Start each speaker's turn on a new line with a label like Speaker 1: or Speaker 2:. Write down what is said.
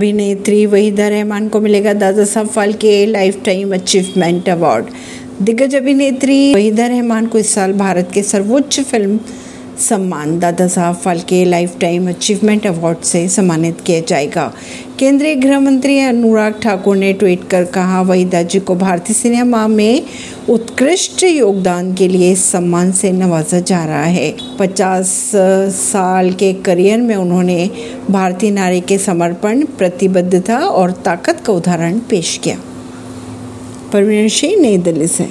Speaker 1: अभिनेत्री वहीदा रहमान को मिलेगा Dada Saheb Phalke lifetime achievement award. दिग्गज अभिनेत्री वहीदा रहमान को इस साल भारत के सर्वोच्च फ़िल्म सम्मान, Dada Saheb Phalke lifetime achievement award से सम्मानित किया जाएगा। केंद्रीय गृह मंत्री अनुराग ठाकुर ने ट्वीट कर कहा, वहीदा जी को भारतीय सिनेमा में उत्कृष्ट योगदान के लिए सम्मान से नवाजा जा रहा है। 50 साल के करियर में उन्होंने भारतीय नारी के समर्पण, प्रतिबद्धता और ताकत का उदाहरण पेश किया। परवीन सिंह नई दिल्ली से।